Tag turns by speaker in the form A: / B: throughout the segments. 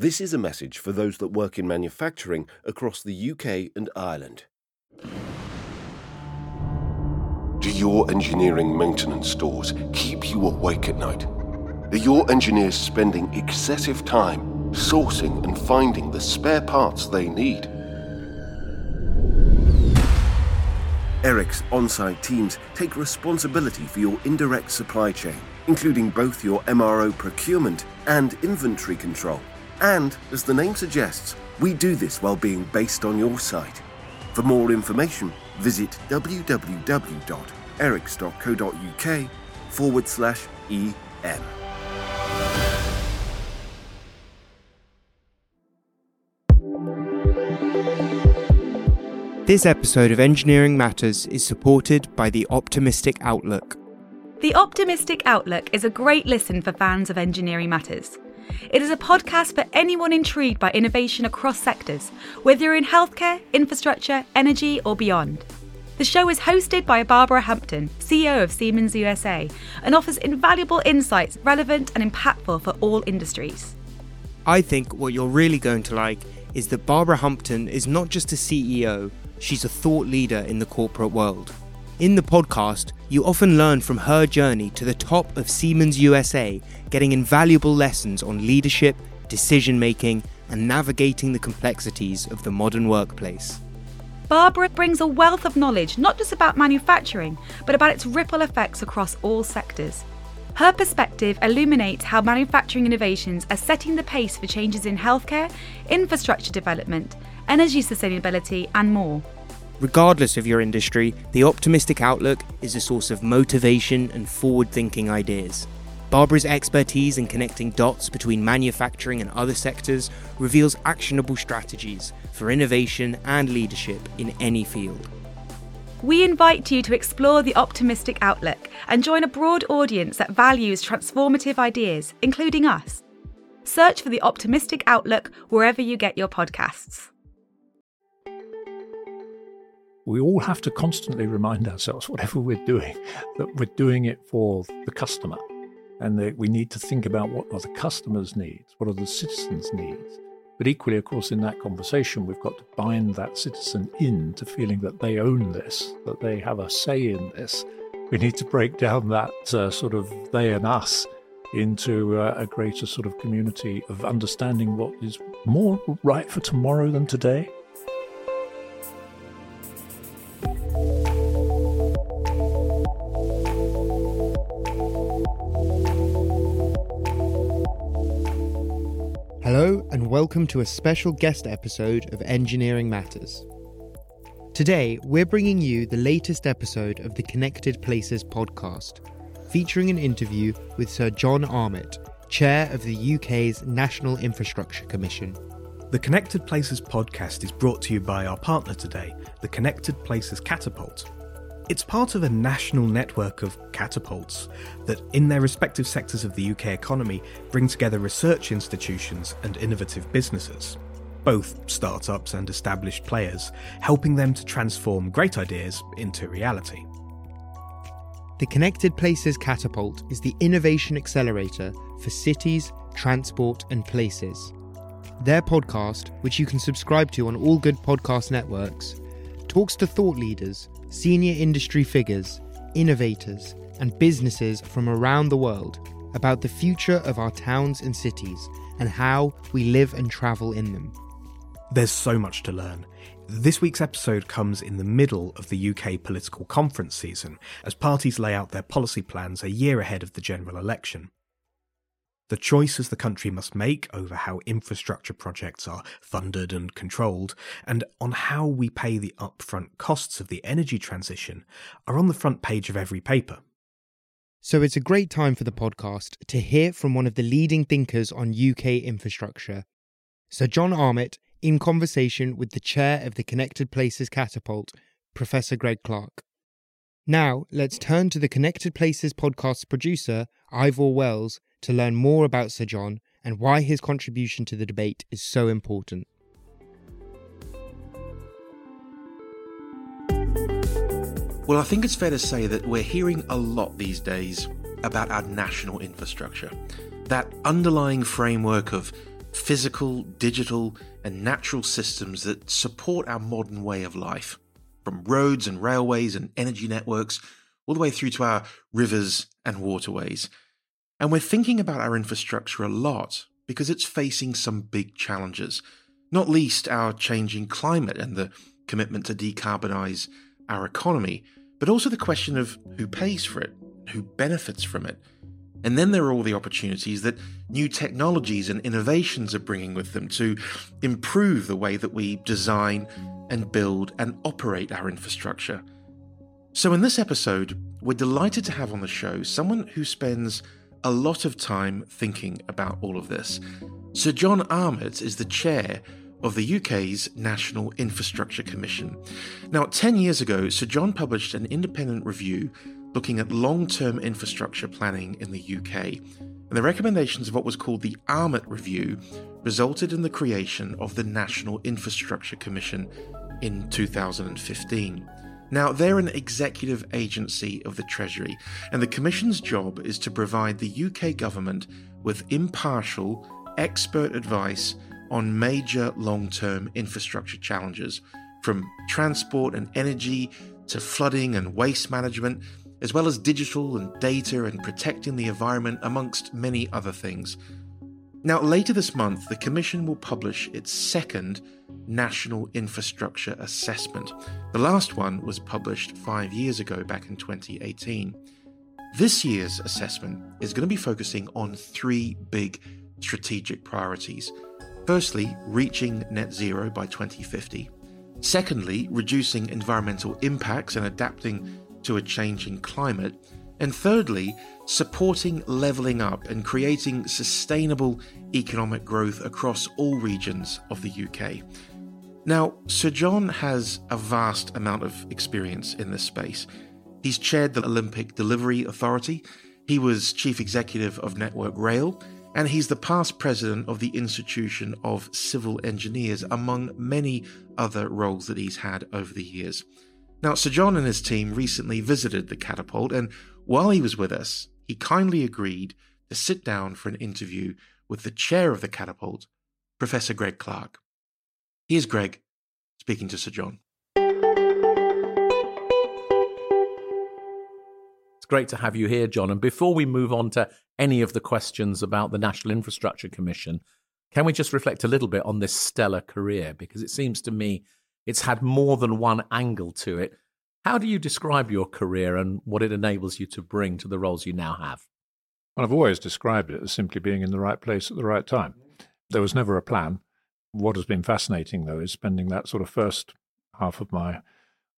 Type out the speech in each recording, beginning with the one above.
A: This is a message for those that work in manufacturing across the UK and Ireland. Do your engineering maintenance stores keep you awake at night? Are your engineers spending excessive time sourcing and finding the spare parts they need? ERIKS on site teams take responsibility for your indirect supply chain, including both your MRO procurement and inventory control. And, as the name suggests, we do this while being based on your site. For more information, visit www.eriks.co.uk forward slash EM.
B: This episode of Engineering Matters is supported by The Optimistic Outlook.
C: The Optimistic Outlook is a great listen for fans of Engineering Matters. It is a podcast for anyone intrigued by innovation across sectors, whether you're in healthcare, infrastructure, energy, or beyond. The show is hosted by Barbara Humpton, CEO of Siemens USA, and offers invaluable insights relevant and impactful for all industries.
B: I think what you're really going to like is that Barbara Humpton is not just a CEO, she's a thought leader in the corporate world. In the podcast, you often learn from her journey to the top of Siemens USA, getting invaluable lessons on leadership, decision making, and navigating the complexities of the modern workplace.
C: Barbara brings a wealth of knowledge not just about manufacturing, but about its ripple effects across all sectors. Her perspective illuminates how manufacturing innovations are setting the pace for changes in healthcare, infrastructure development, energy sustainability, and more.
B: Regardless of your industry, the optimistic outlook is a source of motivation and forward thinking ideas. Barbara's expertise in connecting dots between manufacturing and other sectors reveals actionable strategies for innovation and leadership in any field.
C: We invite you to explore the optimistic outlook and join a broad audience that values transformative ideas, including us. Search for the optimistic outlook wherever you get your podcasts.
D: We all have to constantly remind ourselves, whatever we're doing, that we're doing it for the customer. And that we need to think about what are the customer's needs, what are the citizens' needs, but equally, of course, in that conversation, we've got to bind that citizen in to feeling that they own this, that they have a say in this. We need to break down that uh, sort of they and us into uh, a greater sort of community of understanding what is more right for tomorrow than today
B: welcome to a special guest episode of Engineering Matters. Today, we're bringing you the latest episode of the Connected Places podcast, featuring an interview with Sir John Armitt, Chair of the UK's National Infrastructure Commission.
E: The Connected Places podcast is brought to you by our partner today, the Connected Places Catapult, it's part of a national network of catapults that, in their respective sectors of the UK economy, bring together research institutions and innovative businesses, both startups and established players, helping them to transform great ideas into reality.
B: The Connected Places Catapult is the innovation accelerator for cities, transport, and places. Their podcast, which you can subscribe to on all good podcast networks, talks to thought leaders senior industry figures, innovators, and businesses from around the world about the future of our towns and cities and how we live and travel in them.
E: There's so much to learn. This week's episode comes in the middle of the UK political conference season as parties lay out their policy plans a year ahead of the general election the choices the country must make over how infrastructure projects are funded and controlled, and on how we pay the upfront costs of the energy transition are on the front page of every paper.
B: So it's a great time for the podcast to hear from one of the leading thinkers on UK infrastructure. Sir John Armitt, in conversation with the chair of the Connected Places Catapult, Professor Greg Clark. Now, let's turn to the Connected Places podcast's producer, Ivor Wells, to learn more about Sir John and why his contribution to the debate is so important.
F: Well, I think it's fair to say that we're hearing a lot these days about our national infrastructure. That underlying framework of physical, digital, and natural systems that support our modern way of life, from roads and railways and energy networks, all the way through to our rivers and waterways. And we're thinking about our infrastructure a lot because it's facing some big challenges, not least our changing climate and the commitment to decarbonize our economy, but also the question of who pays for it, who benefits from it. And then there are all the opportunities that new technologies and innovations are bringing with them to improve the way that we design and build and operate our infrastructure. So, in this episode, we're delighted to have on the show someone who spends a lot of time thinking about all of this. Sir John Armitt is the chair of the UK's National Infrastructure Commission. Now, 10 years ago, Sir John published an independent review looking at long term infrastructure planning in the UK. And the recommendations of what was called the Armitt Review resulted in the creation of the National Infrastructure Commission in 2015. Now, they're an executive agency of the Treasury, and the Commission's job is to provide the UK government with impartial, expert advice on major long term infrastructure challenges, from transport and energy to flooding and waste management, as well as digital and data and protecting the environment, amongst many other things. Now, later this month, the Commission will publish its second National Infrastructure Assessment. The last one was published five years ago, back in 2018. This year's assessment is going to be focusing on three big strategic priorities. Firstly, reaching net zero by 2050. Secondly, reducing environmental impacts and adapting to a changing climate. And thirdly, supporting levelling up and creating sustainable economic growth across all regions of the UK. Now, Sir John has a vast amount of experience in this space. He's chaired the Olympic Delivery Authority, he was chief executive of Network Rail, and he's the past president of the Institution of Civil Engineers, among many other roles that he's had over the years. Now, Sir John and his team recently visited the catapult, and while he was with us, he kindly agreed to sit down for an interview with the chair of the catapult, Professor Greg Clark. Here's Greg speaking to Sir John.
G: It's great to have you here, John. And before we move on to any of the questions about the National Infrastructure Commission, can we just reflect a little bit on this stellar career? Because it seems to me it's had more than one angle to it. How do you describe your career and what it enables you to bring to the roles you now have?
D: Well, I've always described it as simply being in the right place at the right time. There was never a plan. What has been fascinating, though, is spending that sort of first half of my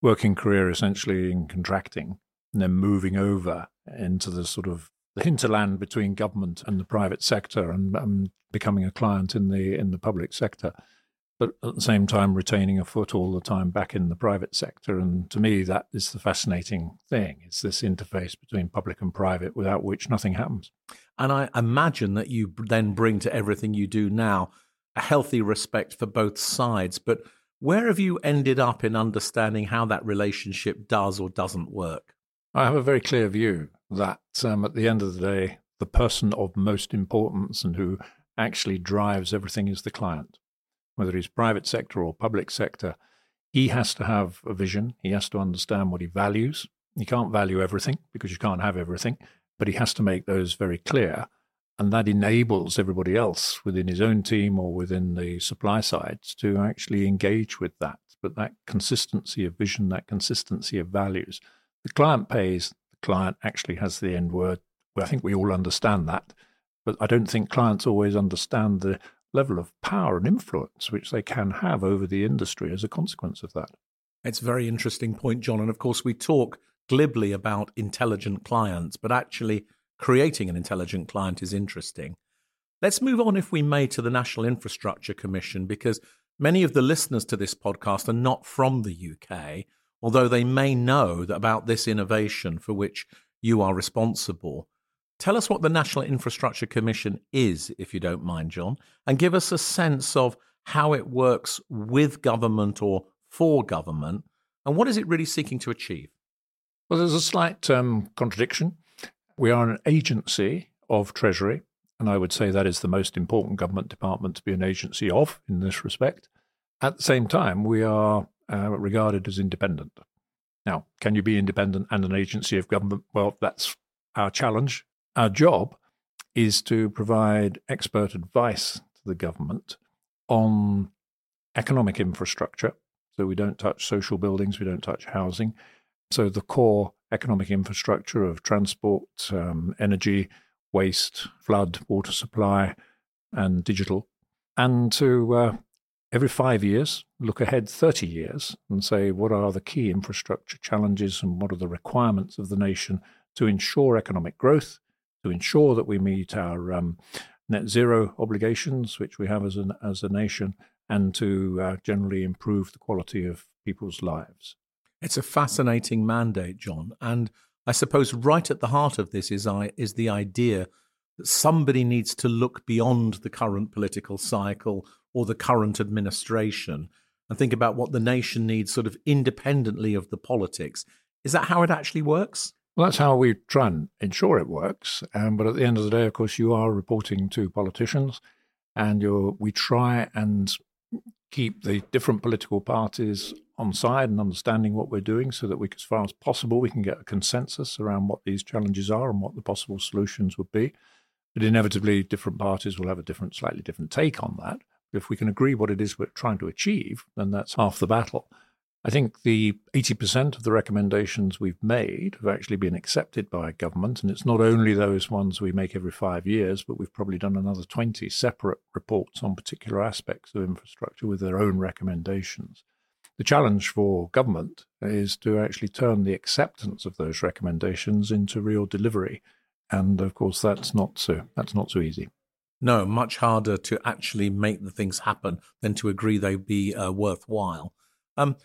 D: working career essentially in contracting and then moving over into the sort of the hinterland between government and the private sector and um, becoming a client in the in the public sector but at the same time retaining a foot all the time back in the private sector. And to me, that is the fascinating thing. It's this interface between public and private without which nothing happens.
G: And I imagine that you then bring to everything you do now a healthy respect for both sides. But where have you ended up in understanding how that relationship does or doesn't work?
D: I have a very clear view that um, at the end of the day, the person of most importance and who actually drives everything is the client whether he's private sector or public sector, he has to have a vision. He has to understand what he values. He can't value everything because you can't have everything, but he has to make those very clear. And that enables everybody else within his own team or within the supply sides to actually engage with that. But that consistency of vision, that consistency of values, the client pays, the client actually has the end word. I think we all understand that. But I don't think clients always understand the level of power and influence which they can have over the industry as a consequence of that.
G: It's a very interesting point, John. And of course, we talk glibly about intelligent clients, but actually creating an intelligent client is interesting. Let's move on, if we may, to the National Infrastructure Commission, because many of the listeners to this podcast are not from the UK, although they may know about this innovation for which you are responsible. Tell us what the National Infrastructure Commission is, if you don't mind, John, and give us a sense of how it works with government or for government, and what is it really seeking to achieve?
D: Well, there's a slight um, contradiction. We are an agency of Treasury, And I would say that is the most important government department to be an agency of in this respect. At the same time, we are uh, regarded as independent. Now, can you be independent and an agency of government? Well, that's our challenge. Our job is to provide expert advice to the government on economic infrastructure. So we don't touch social buildings, we don't touch housing. So the core economic infrastructure of transport, um, energy, waste, flood, water supply, and digital. And to uh, every five years, look ahead 30 years and say what are the key infrastructure challenges and what are the requirements of the nation to ensure economic growth, to ensure that we meet our um, net zero obligations, which we have as, an, as a nation, and to uh, generally improve the quality of people's lives.
G: It's a fascinating mandate, John. And I suppose right at the heart of this is, I, is the idea that somebody needs to look beyond the current political cycle or the current administration and think about what the nation needs sort of independently of the politics. Is that how it actually works?
D: Well, that's how we try and ensure it works. Um, but at the end of the day, of course, you are reporting to politicians, and we try and keep the different political parties on side and understanding what we're doing so that we, as far as possible, we can get a consensus around what these challenges are and what the possible solutions would be. But inevitably, different parties will have a different, slightly different take on that. If we can agree what it is we're trying to achieve, then that's half the battle. I think the 80% of the recommendations we've made have actually been accepted by government. And it's not only those ones we make every five years, but we've probably done another 20 separate reports on particular aspects of infrastructure with their own recommendations. The challenge for government is to actually turn the acceptance of those recommendations into real delivery. And of course, that's not so, that's not so easy.
G: No, much harder to actually make the things happen than to agree they'd be uh, worthwhile. Um,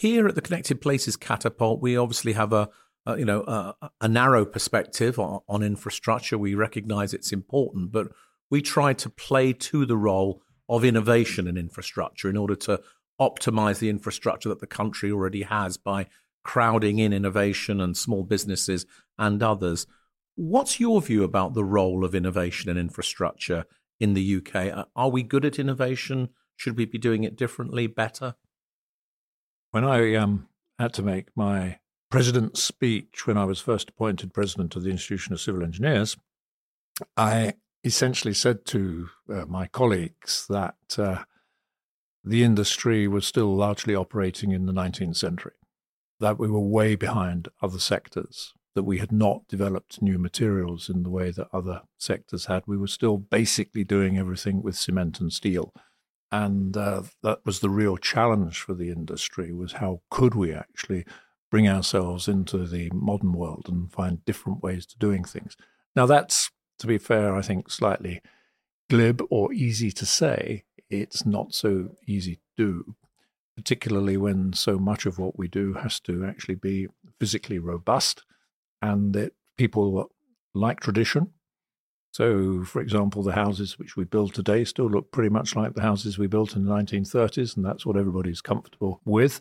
G: here at the Connected Places Catapult, we obviously have a, a you know a, a narrow perspective on, on, infrastructure. We recognise it's important, but we try to play to the role of innovation in infrastructure in order to optimise the infrastructure that the country already has by crowding in innovation and small businesses and others. What's your view about the role of innovation in infrastructure in the UK? Are we good at innovation? Should we be doing it differently, better?
D: When I um, had to make my president's speech when I was first appointed president of the Institution of Civil Engineers, I essentially said to uh, my colleagues that uh, the industry was still largely operating in the 19th century, that we were way behind other sectors, that we had not developed new materials in the way that other sectors had. We were still basically doing everything with cement and steel. And uh, that was the real challenge for the industry was how could we actually bring ourselves into the modern world and find different ways to doing things. Now that's, to be fair, I think slightly glib or easy to say. It's not so easy to do particularly when so much of what we do has to actually be physically robust and that people like tradition. So, for example, the houses which we build today still look pretty much like the houses we built in the 1930s, and that's what everybody's comfortable with.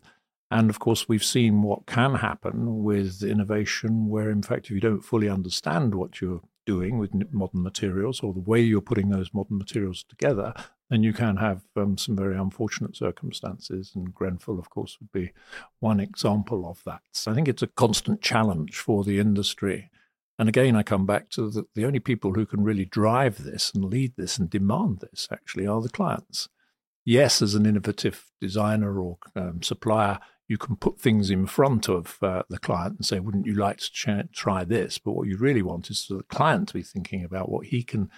D: And of course, we've seen what can happen with innovation, where in fact, if you don't fully understand what you're doing with modern materials or the way you're putting those modern materials together, then you can have um, some very unfortunate circumstances. And Grenfell, of course, would be one example of that. So I think it's a constant challenge for the industry. And again, I come back to the, the only people who can really drive this and lead this and demand this actually are the clients. Yes, as an innovative designer or um, supplier, you can put things in front of uh, the client and say, wouldn't you like to ch- try this? But what you really want is for the client to be thinking about what he can,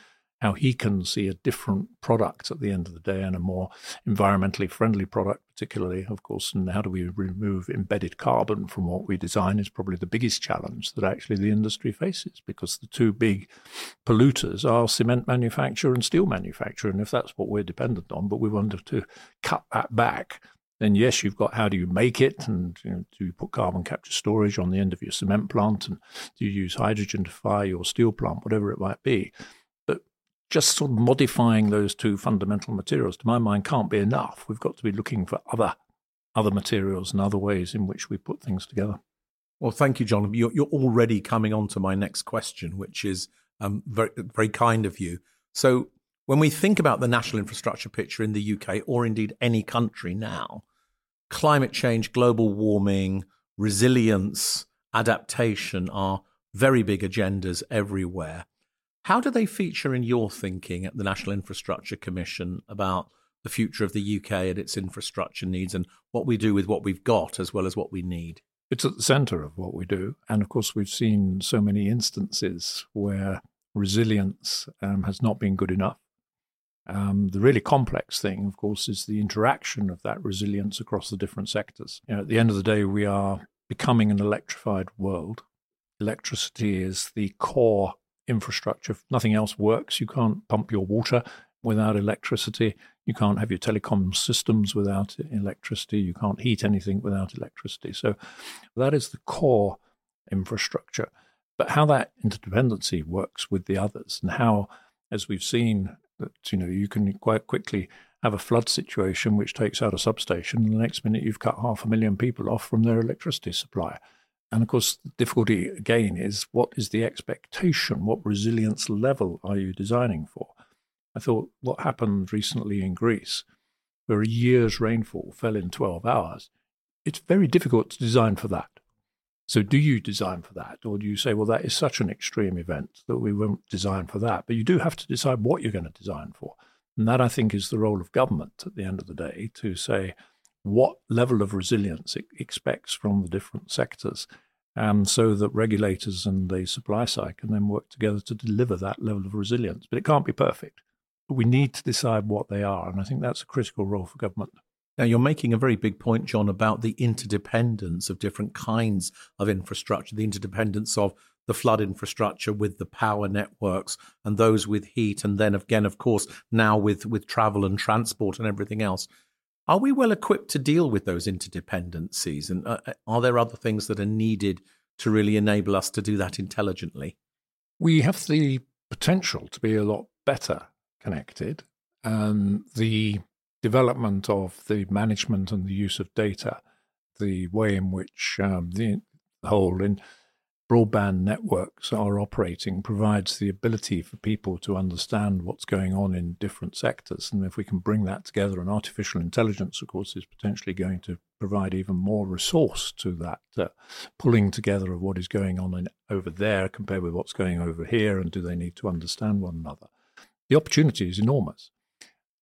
D: how he can see a different product at the end of the day and a more environmentally friendly product, particularly, of course. And how do we remove embedded carbon from what we design is probably the biggest challenge that actually the industry faces because the two big polluters are cement manufacture and steel manufacture. And if that's what we're dependent on, but we want to cut that back then yes, you've got how do you make it, and you know, do you put carbon capture storage on the end of your cement plant, and do you use hydrogen to fire your steel plant, whatever it might be. Just sort of modifying those two fundamental materials, to my mind, can't be enough. We've got to be looking for other other materials and other ways in which we put things together.
G: Well, thank you, John. You're, you're already coming on to my next question, which is um, very very kind of you. So when we think about the national infrastructure picture in the UK or indeed any country now, climate change, global warming, resilience, adaptation are very big agendas everywhere. How do they feature in your thinking at the National Infrastructure Commission about the future of the UK and its infrastructure needs and what we do with what we've got as well as what we need?
D: It's at the centre of what we do. And of course, we've seen so many instances where resilience um, has not been good enough. Um, the really complex thing, of course, is the interaction of that resilience across the different sectors. You know, at the end of the day, we are becoming an electrified world. Electricity is the core infrastructure. If nothing else works, you can't pump your water without electricity. You can't have your telecom systems without electricity. You can't heat anything without electricity. So that is the core infrastructure. But how that interdependency works with the others and how, as we've seen, that you know you can quite quickly have a flood situation which takes out a substation, and the next minute you've cut half a million people off from their electricity supply. And of course, the difficulty again is what is the expectation? What resilience level are you designing for? I thought what happened recently in Greece, where a year's rainfall fell in 12 hours, it's very difficult to design for that. So, do you design for that? Or do you say, well, that is such an extreme event that we won't design for that? But you do have to decide what you're going to design for. And that, I think, is the role of government at the end of the day to say what level of resilience it expects from the different sectors um, so that regulators and the supply side can then work together to deliver that level of resilience. But it can't be perfect. But we need to decide what they are. And I think that's a critical role for government.
G: Now, you're making a very big point, John, about the interdependence of different kinds of infrastructure, the interdependence of the flood infrastructure with the power networks and those with heat. And then again, of course, now with, with travel and transport and everything else. Are we well equipped to deal with those interdependencies? And uh, uh, are there other things that are needed to really enable us to do that intelligently?
D: We have the potential to be a lot better connected. And the development of the management and the use of data, the way in which um, the whole in broadband networks are operating provides the ability for people to understand what's going on in different sectors. And if we can bring that together, and artificial intelligence, of course, is potentially going to provide even more resource to that uh, pulling together of what is going on in, over there compared with what's going over here, and do they need to understand one another? The opportunity is enormous.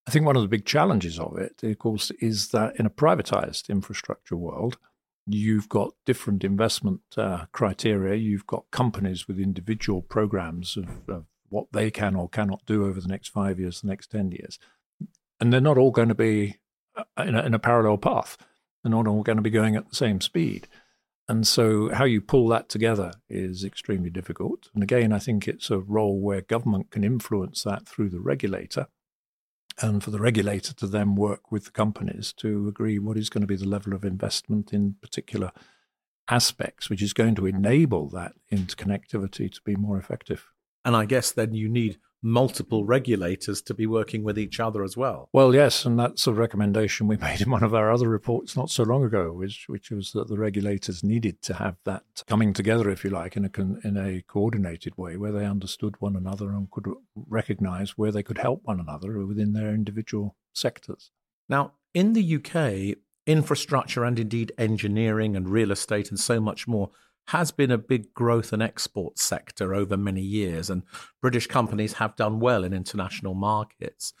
D: I think one of the big challenges of it, of course, is that in a privatized infrastructure world, you've got different investment uh, criteria. You've got companies with individual programs of, of, what they can or cannot do over the next five years, the next 10 years. And they're not all going to be uh, in a, in a parallel path. They're not all going to be going at the same speed. And so, how you pull that together is extremely difficult. And again, I think it's a role where government can influence that through the regulator and for the regulator to then work with the companies to agree what is going to be the level of investment in particular aspects, which is going to enable that interconnectivity to be more effective.
G: And I guess then you need multiple regulators to be working with each other as well.
D: Well, yes, and that's a recommendation we made in one of our other reports not so long ago, which, which was that the regulators needed to have that coming together, if you like, in a in a coordinated way, where they understood one another and could recognise where they could help one another within their individual sectors.
G: Now, in the UK, infrastructure and indeed engineering and real estate and so much more has been a big growth and export sector over many years, and British companies have done well in international markets.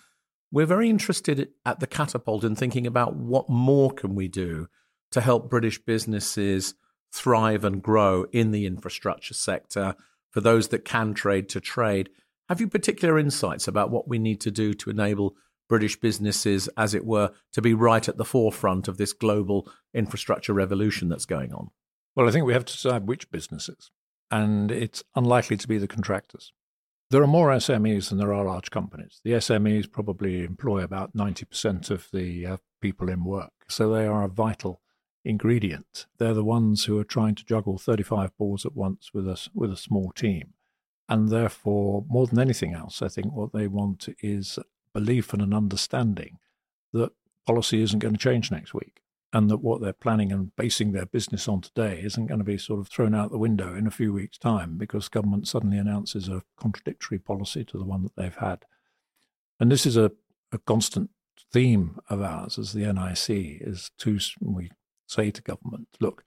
G: We're very interested at the Catapult in thinking about what more can we do to help British businesses thrive and grow in the infrastructure sector for those that can trade to trade. Have you particular insights about what we need to do to enable British businesses, as it were, to be right at the forefront of this global infrastructure revolution that's going on?
D: Well, I think we have to decide which businesses, and it's unlikely to be the contractors. There are more SMEs than there are large companies. The SMEs probably employ about 90% of the uh, people in work, so they are a vital ingredient. They're the ones who are trying to juggle 35 balls at once with a, with a small team. And therefore, more than anything else, I think what they want is belief and an understanding that policy isn't going to change next week and that what they're planning and basing their business on today isn't going to be sort of thrown out the window in a few weeks' time because government suddenly announces a contradictory policy to the one that they've had. And this is a, a constant theme of ours as the NIC is to we say to government, look,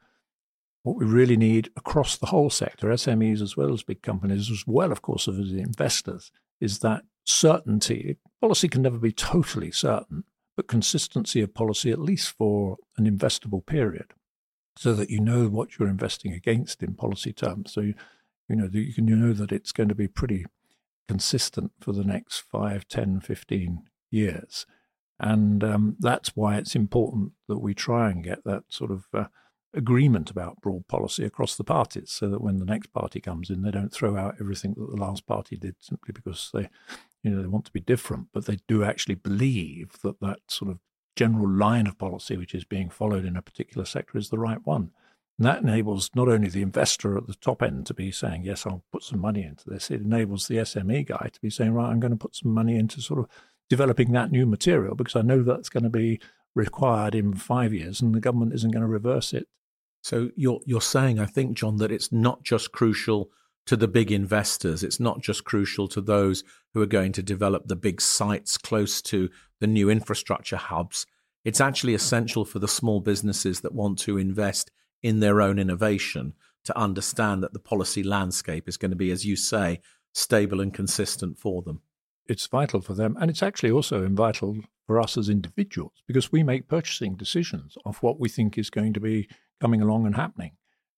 D: what we really need across the whole sector, SMEs as well as big companies, as well, of course, as investors, is that certainty. Policy can never be totally certain, but consistency of policy, at least for an investable period, so that you know what you're investing against in policy terms. So, you, you know, you can you know that it's going to be pretty consistent for the next 5, 10, 15 years. And um, that's why it's important that we try and get that sort of uh, agreement about broad policy across the parties so that when the next party comes in, they don't throw out everything that the last party did simply because they, you know, they want to be different, but they do actually believe that that sort of general line of policy which is being followed in a particular sector is the right one. And that enables not only the investor at the top end to be saying, yes, I'll put some money into this, it enables the SME guy to be saying, right, I'm going to put some money into sort of developing that new material because I know that's going to be required in five years and the government isn't going to reverse it.
G: So you're you're saying, I think, John, that it's not just crucial to the big investors. It's not just crucial to those who are going to develop the big sites close to the new infrastructure hubs. It's actually essential for the small businesses that want to invest in their own innovation to understand that the policy landscape is going to be, as you say, stable and consistent for them
D: it's vital for them. And it's actually also vital for us as individuals because we make purchasing decisions of what we think is going to be coming along and happening.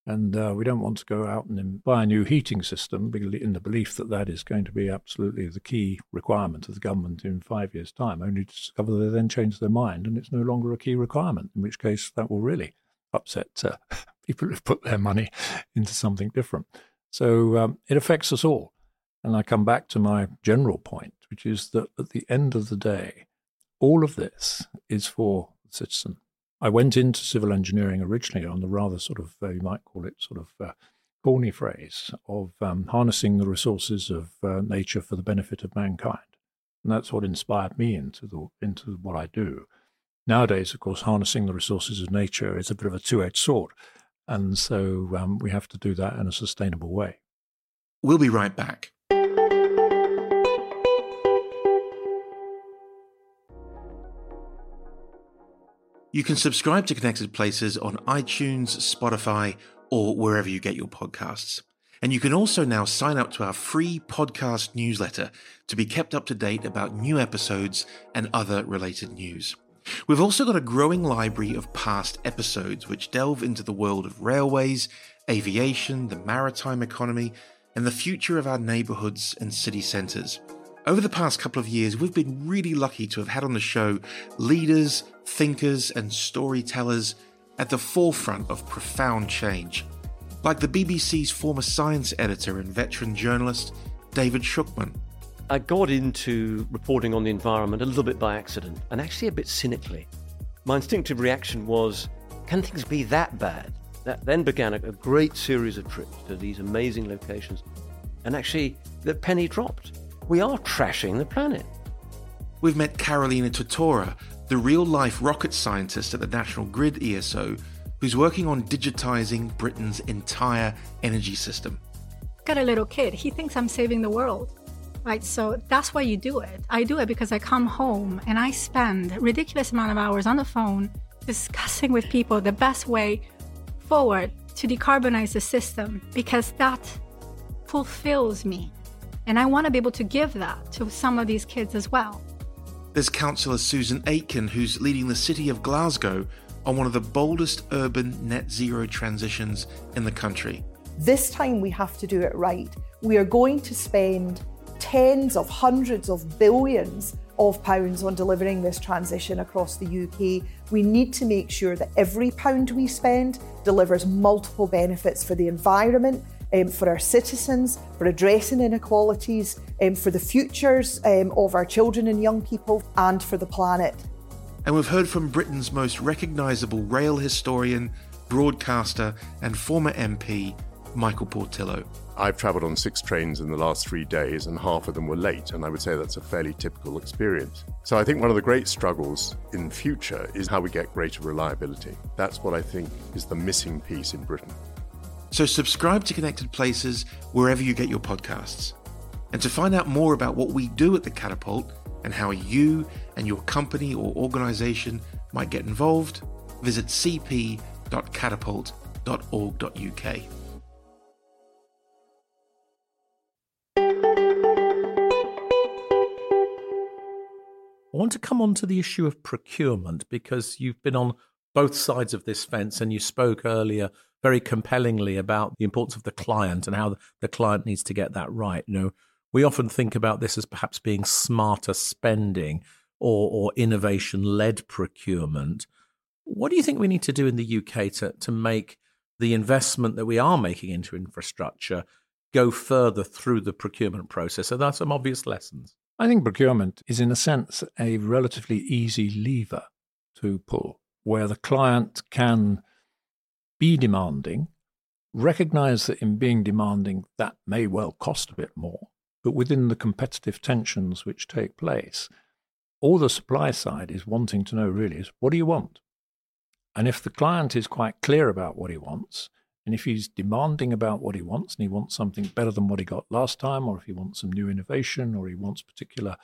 D: And uh, we don't want to go out and buy a new heating system in the belief that that is going to be absolutely the key requirement of the government in five years' time, only to discover they then change their mind and it's no longer a key requirement, in which case that will really upset uh, people who've put their money into something different. So um, it affects us all. And I come back to my general point, which is that at the end of the day, all of this is for the citizen. I went into civil engineering originally on the rather sort of, uh, you might call it sort of uh, corny phrase of um, harnessing the resources of uh, nature for the benefit of mankind. And that's what inspired me into, the, into what I do. Nowadays, of course, harnessing the resources of nature is a bit of a two edged sword. And so um, we have to do that in a sustainable way.
F: We'll be right back. You can subscribe to Connected Places on iTunes, Spotify, or wherever you get your podcasts. And you can also now sign up to our free podcast newsletter to be kept up to date about new episodes and other related news. We've also got a growing library of past episodes which delve into the world of railways, aviation, the maritime economy, and the future of our neighbourhoods and city centres. Over the past couple of years, we've been really lucky to have had on the show leaders, thinkers, and storytellers at the forefront of profound change, like the BBC's former science editor and veteran journalist, David Shukman.
H: I got into reporting on the environment a little bit by accident, and actually a bit cynically. My instinctive reaction was can things be that bad? That then began a, great series of trips to these amazing locations, and actually, the penny dropped we are trashing the planet.
F: We've met Carolina Tortora, the real life rocket scientist at the National Grid ESO, who's working on digitizing Britain's entire energy system.
I: Got a little kid, he thinks I'm saving the world. Right, so that's why you do it. I do it because I come home and I spend a ridiculous amount of hours on the phone discussing with people the best way forward to decarbonize the system because that fulfills me. And I want to be able to give that to some of these kids as well.
F: There's Councillor Susan Aitken, who's leading the city of Glasgow on one of the boldest urban net zero transitions in the country.
J: This time we have to do it right. We are going to spend tens of hundreds of billions of pounds on delivering this transition across the UK. We need to make sure that every pound we spend delivers multiple benefits for the environment, um, for our citizens, for addressing inequalities, um, for the futures um, of our children and young people, and for the planet.
F: And we've heard from Britain's most recognisable rail historian, broadcaster, and former MP, Michael Portillo.
K: I've travelled on six trains in the last three days, and half of them were late, and I would say that's a fairly typical experience. So I think one of the great struggles in future is how we get greater reliability. That's what I think is the missing piece in Britain.
F: So subscribe to Connected Places wherever you get your podcasts. And to find out more about what we do at the Catapult and how you and your company or organization might get involved, visit cp.catapult.org.uk.
G: I want to come on to the issue of procurement because you've been on both sides of this fence and you spoke earlier very compellingly about the importance of the client and how the client needs to get that right. You know, we often think about this as perhaps being smarter spending or, or innovation led procurement. What do you think we need to do in the UK to, to make the investment that we are making into infrastructure go further through the procurement process? So there some obvious lessons.
D: I think procurement is, in a sense, a relatively easy lever to pull, where the client can be demanding, recognize that in being demanding, that may well cost a bit more, but within the competitive tensions which take place, all the supply side is wanting to know really is what do you want? And if the client is quite clear about what he wants, and if he's demanding about what he wants and he wants something better than what he got last time, or if he wants some new innovation, or he wants particular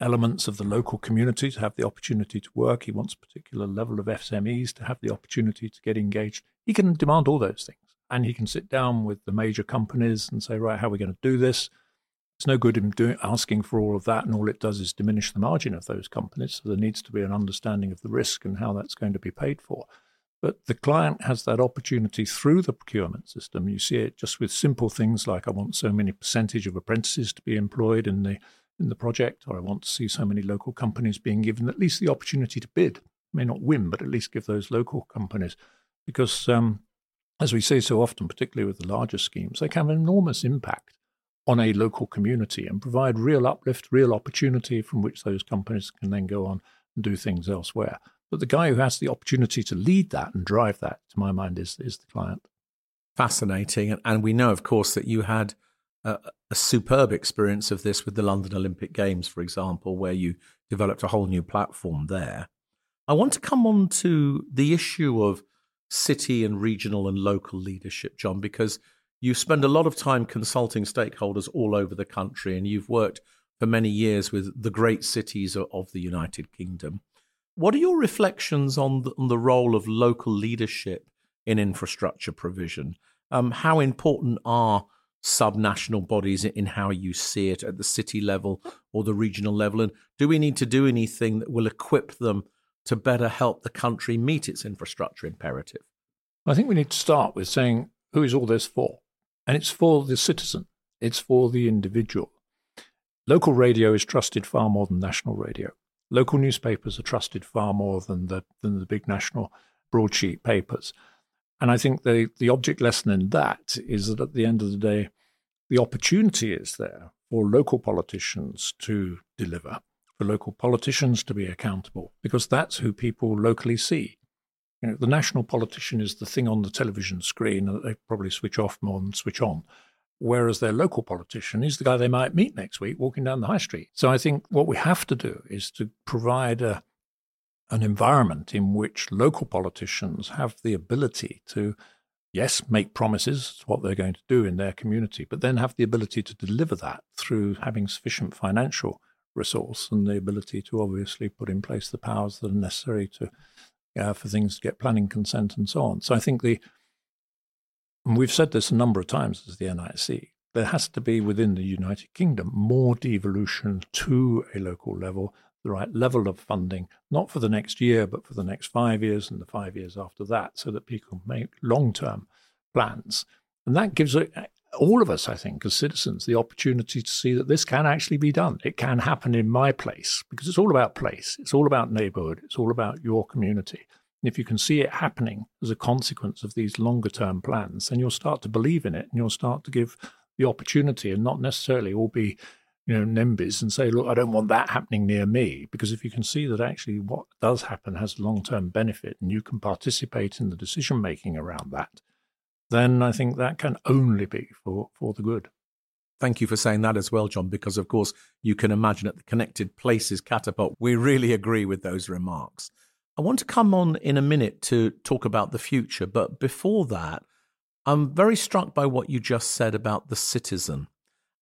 D: elements of the local community to have the opportunity to work, he wants a particular level of SMEs to have the opportunity to get engaged, he can demand all those things. And he can sit down with the major companies and say, right, how are we going to do this? It's no good him doing, asking for all of that, and all it does is diminish the margin of those companies. So there needs to be an understanding of the risk and how that's going to be paid for. But the client has that opportunity through the procurement system. You see it just with simple things like I want so many percentage of apprentices to be employed in the in the project, or I want to see so many local companies being given at least the opportunity to bid. May not win, but at least give those local companies, because um, as we say so often, particularly with the larger schemes, they can have an enormous impact on a local community and provide real uplift, real opportunity from which those companies can then go on and do things elsewhere. But the guy who has the opportunity to lead that and drive that, to my mind, is, is the client.
G: Fascinating. And we know, of course, that you had a superb experience of this with the London Olympic Games, for example, where you developed a whole new platform there. I want to come on to the issue of city and regional and local leadership, John, because you spend a lot of time consulting stakeholders all over the country and you've worked for many years with the great cities of the United Kingdom. What are your reflections on the, on the role of local leadership in infrastructure provision? Um, how important are subnational bodies in how you see it at the city level or the regional level? And do we need to do anything that will equip them to better help the country meet its infrastructure imperative?
D: I think we need to start with saying who is all this for? And it's for the citizen, it's for the individual. Local radio is trusted far more than national radio. Local newspapers are trusted far more than the than the big national broadsheet papers. And I think the, the object lesson in that is that at the end of the day, the opportunity is there for local politicians to deliver, for local politicians to be accountable, because that's who people locally see. You know, the national politician is the thing on the television screen that they probably switch off more than switch on whereas their local politician is the guy they might meet next week walking down the high street. So I think what we have to do is to provide a, an environment in which local politicians have the ability to, yes, make promises, to what they're going to do in their community, but then have the ability to deliver that through having sufficient financial resource and the ability to obviously put in place the powers that are necessary to uh, for things to get planning consent and so on. So I think the we've said this a number of times as the NIC, there has to be within the United Kingdom more devolution to a local level, the right level of funding, not for the next year, but for the next five years and the five years after that, so that people make long term plans. And that gives uh, all of us, I think, as citizens, the opportunity to see that this can actually be done. It can happen in my place because it's all about place, it's all about neighborhood, it's all about your community. And if you can see it happening as a consequence of these longer term plans, then you'll start to believe in it and you'll start to give the opportunity and not necessarily all be, you know, NIMBYs and say, look, I don't want that happening near me. Because if you can see that actually what does happen has long term benefit and you can participate in the decision making around that, then I think that can only be for, for the good.
G: Thank you for saying that as well, John, because of course you can imagine at the Connected Places Catapult, we really agree with those remarks. I want to come on in a minute to talk about the future, but before that, I'm very struck by what you just said about the citizen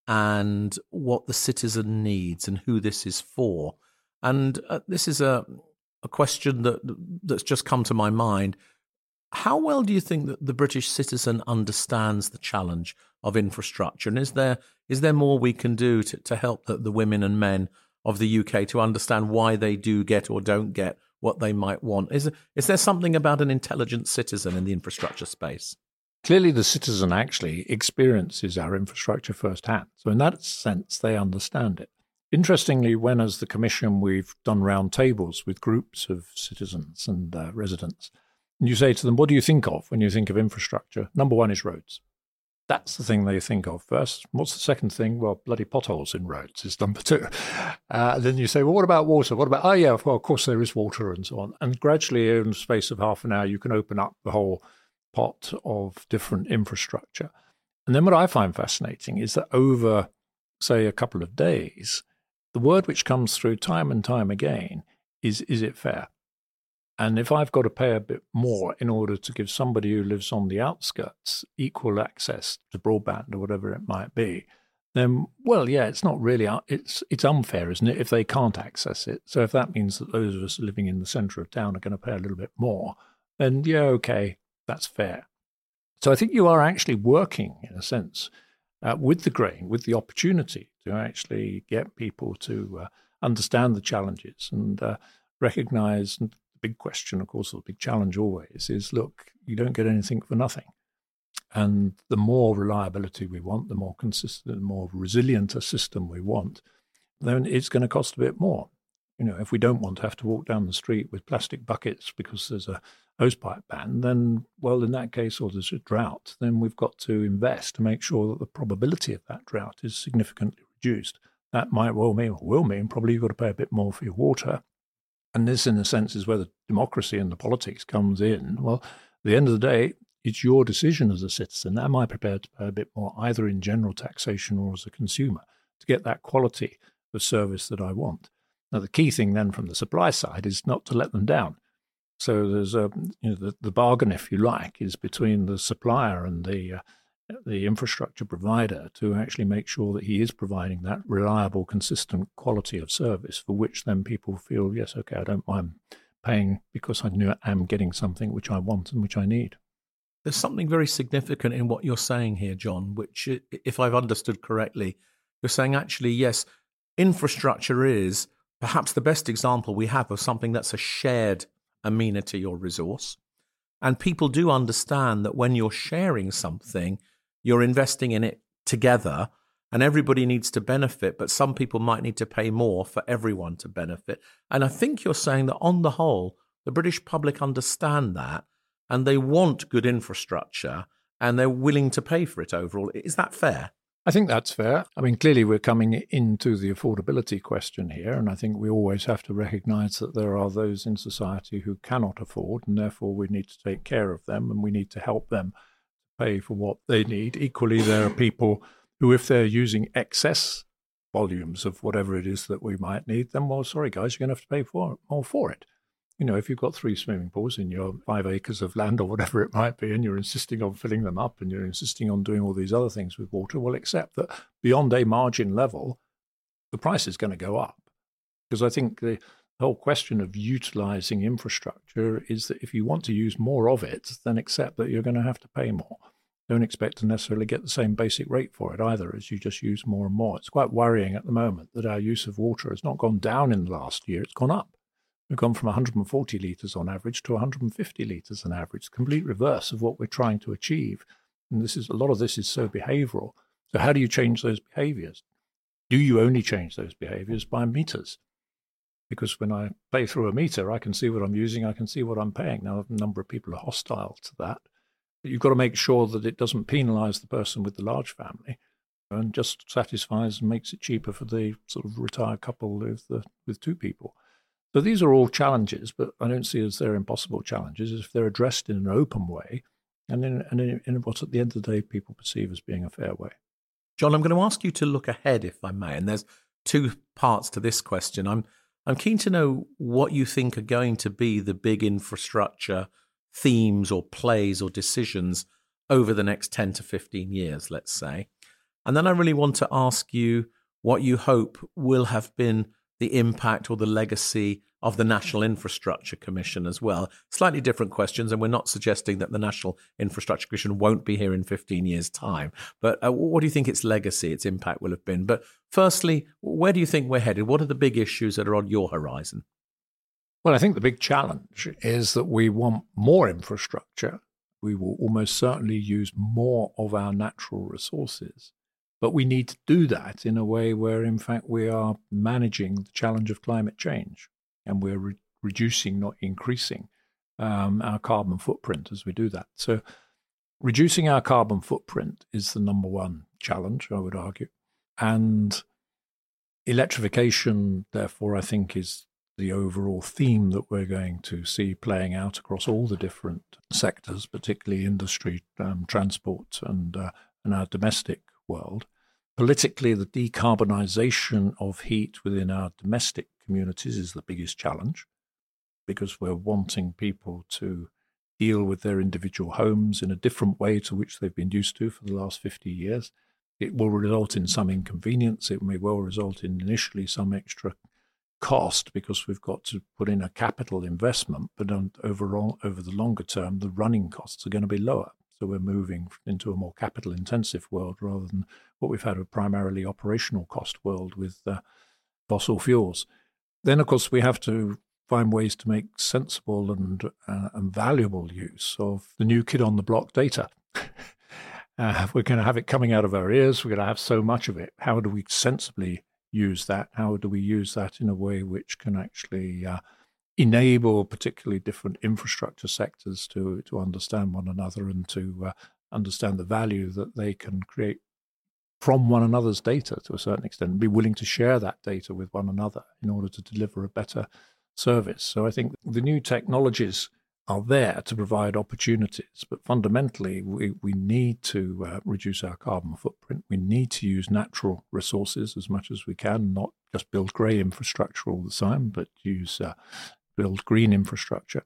G: and what the citizen needs and who this is for. And uh, this is a, a question that that's just come to my mind. How well do you think that the British citizen understands the challenge of infrastructure? And is there is there more we can do to, to help the, the women and men of the UK to understand why they do get or don't get what they might want? Is, is there something about an intelligent citizen in the infrastructure space?
D: Clearly, the citizen actually experiences our infrastructure firsthand. So, in that sense, they understand it. Interestingly, when as the Commission we've done roundtables with groups of citizens and uh, residents, and you say to them, What do you think of when you think of infrastructure? Number one is roads. That's the thing they think of first. What's the second thing? Well, bloody potholes in roads is number two. Uh, then you say, well, what about water? What about, oh, yeah, well, of course there is water and so on. And gradually, in the space of half an hour, you can open up the whole pot of different infrastructure. And then what I find fascinating is that over, say, a couple of days, the word which comes through time and time again is, is it fair? And if I've got to pay a bit more in order to give somebody who lives on the outskirts equal access to broadband or whatever it might be, then well, yeah, it's not really uh, it's it's unfair, isn't it? If they can't access it, so if that means that those of us living in the centre of town are going to pay a little bit more, then yeah, okay, that's fair. So I think you are actually working in a sense uh, with the grain, with the opportunity to actually get people to uh, understand the challenges and uh, recognise big question, of course, or the big challenge always is look, you don't get anything for nothing. And the more reliability we want, the more consistent, the more resilient a system we want, then it's going to cost a bit more. You know, if we don't want to have to walk down the street with plastic buckets because there's a hosepipe ban, then, well, in that case, or there's a drought, then we've got to invest to make sure that the probability of that drought is significantly reduced. That might well mean, or will mean, probably you've got to pay a bit more for your water and this, in a sense, is where the democracy and the politics comes in. Well, at the end of the day, it's your decision as a citizen. Am I prepared to pay a bit more, either in general taxation or as a consumer, to get that quality of service that I want? Now, the key thing then from the supply side is not to let them down. So there's a you know the, the bargain, if you like, is between the supplier and the uh, the infrastructure provider to actually make sure that he is providing that reliable, consistent quality of service for which then people feel, yes, okay, I don't mind paying because I know I'm getting something which I want and which I need.
G: There's something very significant in what you're saying here, John, which, if I've understood correctly, you're saying actually, yes, infrastructure is perhaps the best example we have of something that's a shared amenity or resource. And people do understand that when you're sharing something, you're investing in it together and everybody needs to benefit, but some people might need to pay more for everyone to benefit. And I think you're saying that on the whole, the British public understand that and they want good infrastructure and they're willing to pay for it overall. Is that fair?
D: I think that's fair. I mean, clearly we're coming into the affordability question here, and I think we always have to recognize that there are those in society who cannot afford, and therefore we need to take care of them and we need to help them pay for what they need. Equally, there are people who, if they're using excess volumes of whatever it is that we might need, then, well, sorry, guys, you're going to have to pay for more for it. You know, if you've got three swimming pools in your five acres of land or whatever it might be, and you're insisting on filling them up and you're insisting on doing all these other things with water, well, accept that beyond a margin level, the price is going to go up. Because I think the whole question of utilizing infrastructure is that if you want to use more of it, then accept that you're going to have to pay more. Don't expect to necessarily get the same basic rate for it either, as you just use more and more. It's quite worrying at the moment that our use of water has not gone down in the last year, it's gone up. We've gone from 140 litres on average to 150 litres on average, complete reverse of what we're trying to achieve. And this is a lot of this is so behavioural. So how do you change those behaviours? Do you only change those behaviours by meters? because when I pay through a meter, I can see what I'm using, I can see what I'm paying. Now, a number of people are hostile to that. But you've got to make sure that it doesn't penalize the person with the large family and just satisfies and makes it cheaper for the sort of retired couple with, the, with two people. So these are all challenges, but I don't see as they're impossible challenges if they're addressed in an open way and in, and in, in what at the end of the day people perceive as being a fair way.
G: John, I'm going to ask you to look ahead, if I may. And there's two parts to this question. I'm I'm keen to know what you think are going to be the big infrastructure themes or plays or decisions over the next 10 to 15 years, let's say. And then I really want to ask you what you hope will have been the impact or the legacy of the National Infrastructure Commission as well. Slightly different questions, and we're not suggesting that the National Infrastructure Commission won't be here in 15 years' time. But uh, what do you think its legacy, its impact will have been? But firstly, where do you think we're headed? What are the big issues that are on your horizon?
D: Well, I think the big challenge is that we want more infrastructure. We will almost certainly use more of our natural resources. But we need to do that in a way where, in fact, we are managing the challenge of climate change and we're re- reducing, not increasing, um, our carbon footprint as we do that. So, reducing our carbon footprint is the number one challenge, I would argue. And electrification, therefore, I think is the overall theme that we're going to see playing out across all the different sectors, particularly industry, um, transport, and uh, and our domestic world. Politically, the decarbonisation of heat within our domestic communities is the biggest challenge because we're wanting people to deal with their individual homes in a different way to which they've been used to for the last 50 years. It will result in some inconvenience. It may well result in initially some extra cost because we've got to put in a capital investment, but overall, over the longer term, the running costs are going to be lower. So we're moving into a more capital intensive world rather than what we've had a primarily operational cost world with uh, fossil fuels. Then, of course, we have to find ways to make sensible and, uh, and valuable use of the new kid on the block data. uh, we're going to have it coming out of our ears. We're going to have so much of it. How do we sensibly use that? How do we use that in a way which can actually uh, enable particularly different infrastructure sectors to to understand one another and to uh, understand the value that they can create from one another's data to a certain extent, and be willing to share that data with one another in order to deliver a better service. So I think the new technologies are there to provide opportunities, but fundamentally, we, we need to uh, reduce our carbon footprint. We need to use natural resources as much as we can, not just build grey infrastructure all the time, but use uh, build green infrastructure.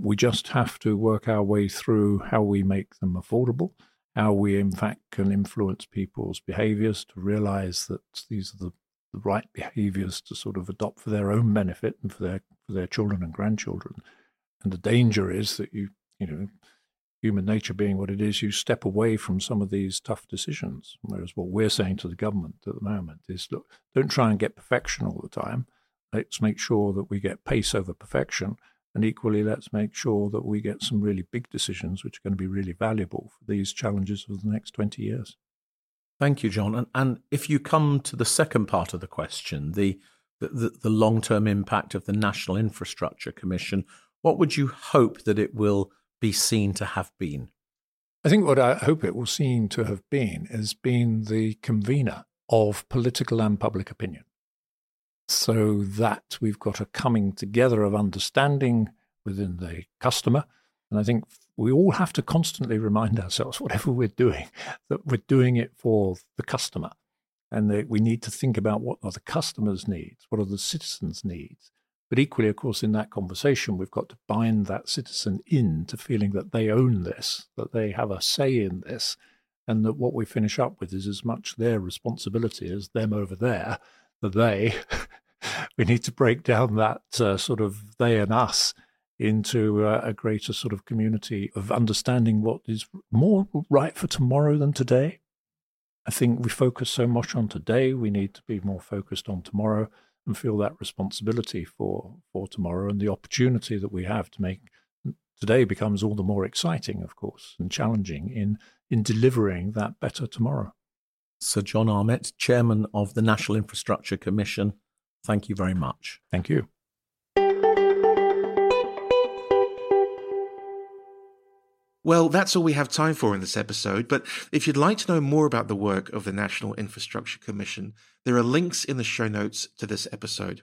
D: We just have to work our way through how we make them affordable, how we, in fact, can influence people's behaviors to realize that these are the, the right behaviors to sort of adopt for their own benefit and for their, for their children and grandchildren. And the danger is that you, you know, human nature being what it is, you step away from some of these tough decisions. Whereas what we're saying to the government at the moment is look, don't try and get perfection all the time. Let's make sure that we get pace over perfection. And equally, let's make sure that we get some really big decisions which are going to be really valuable for these challenges of the next 20 years.
G: Thank you, John. And, and if you come to the second part of the question, the, the, the long term impact of the National Infrastructure Commission, what would you hope that it will be seen to have been?
D: I think what I hope it will seem to have been is being the convener of political and public opinion so that we've got a coming together of understanding within the customer. And I think we all have to constantly remind ourselves, whatever we're doing, that we're doing it for the customer. And that we need to think about what are the customer's needs, what are the citizens' needs. But equally, of course, in that conversation, we've got to bind that citizen in to feeling that they own this, that they have a say in this, and that what we finish up with is as much their responsibility as them over there the they. we need to break down that uh, sort of they and us into uh, a greater sort of community of understanding what is more right for tomorrow than today. I think we focus so much on today. We need to be more focused on tomorrow and feel that responsibility for for tomorrow and the opportunity that we have to make today becomes all the more exciting, of course, and challenging in in delivering that better tomorrow.
G: Sir John Armitt, Chairman of the National Infrastructure Commission, thank you very much.
D: Thank you.
F: Well, that's all we have time for in this episode, but if you'd like to know more about the work of the National Infrastructure Commission, there are links in the show notes to this episode.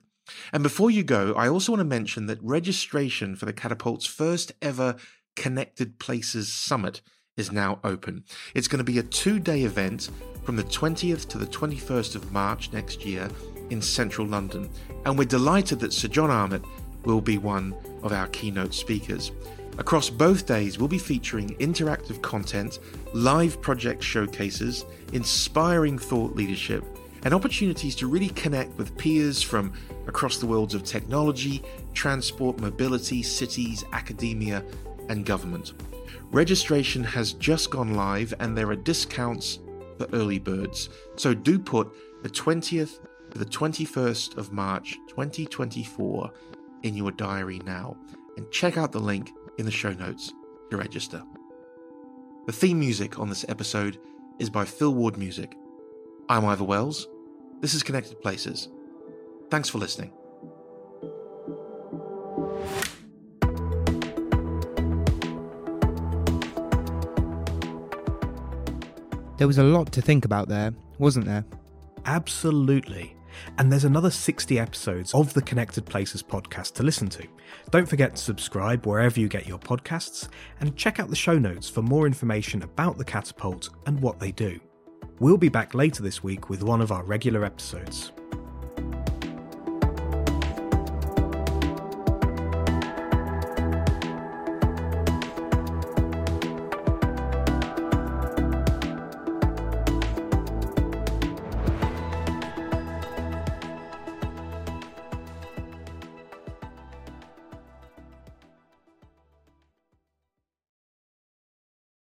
F: And before you go, I also want to mention that registration for the Catapult's first ever Connected Places Summit is now open. It's going to be a two day event from the 20th to the 21st of March next year in central London, and we're delighted that Sir John Armitt will be one of our keynote speakers. Across both days, we'll be featuring interactive content, live project showcases, inspiring thought leadership, and opportunities to really connect with peers from across the worlds of technology, transport, mobility, cities, academia, and government. Registration has just gone live and there are discounts for early birds. So do put the 20th to the 21st of March 2024 in your diary now and check out the link in the show notes to register. The theme music on this episode is by Phil Ward Music. I'm Ivor Wells. This is Connected Places. Thanks for listening.
B: There was a lot to think about there, wasn't there?
E: Absolutely. And there's another 60 episodes of the Connected Places podcast to listen to. Don't forget to subscribe wherever you get your podcasts and check out the show notes for more information about the catapult and what they do. We'll be back later this week with one of our regular episodes.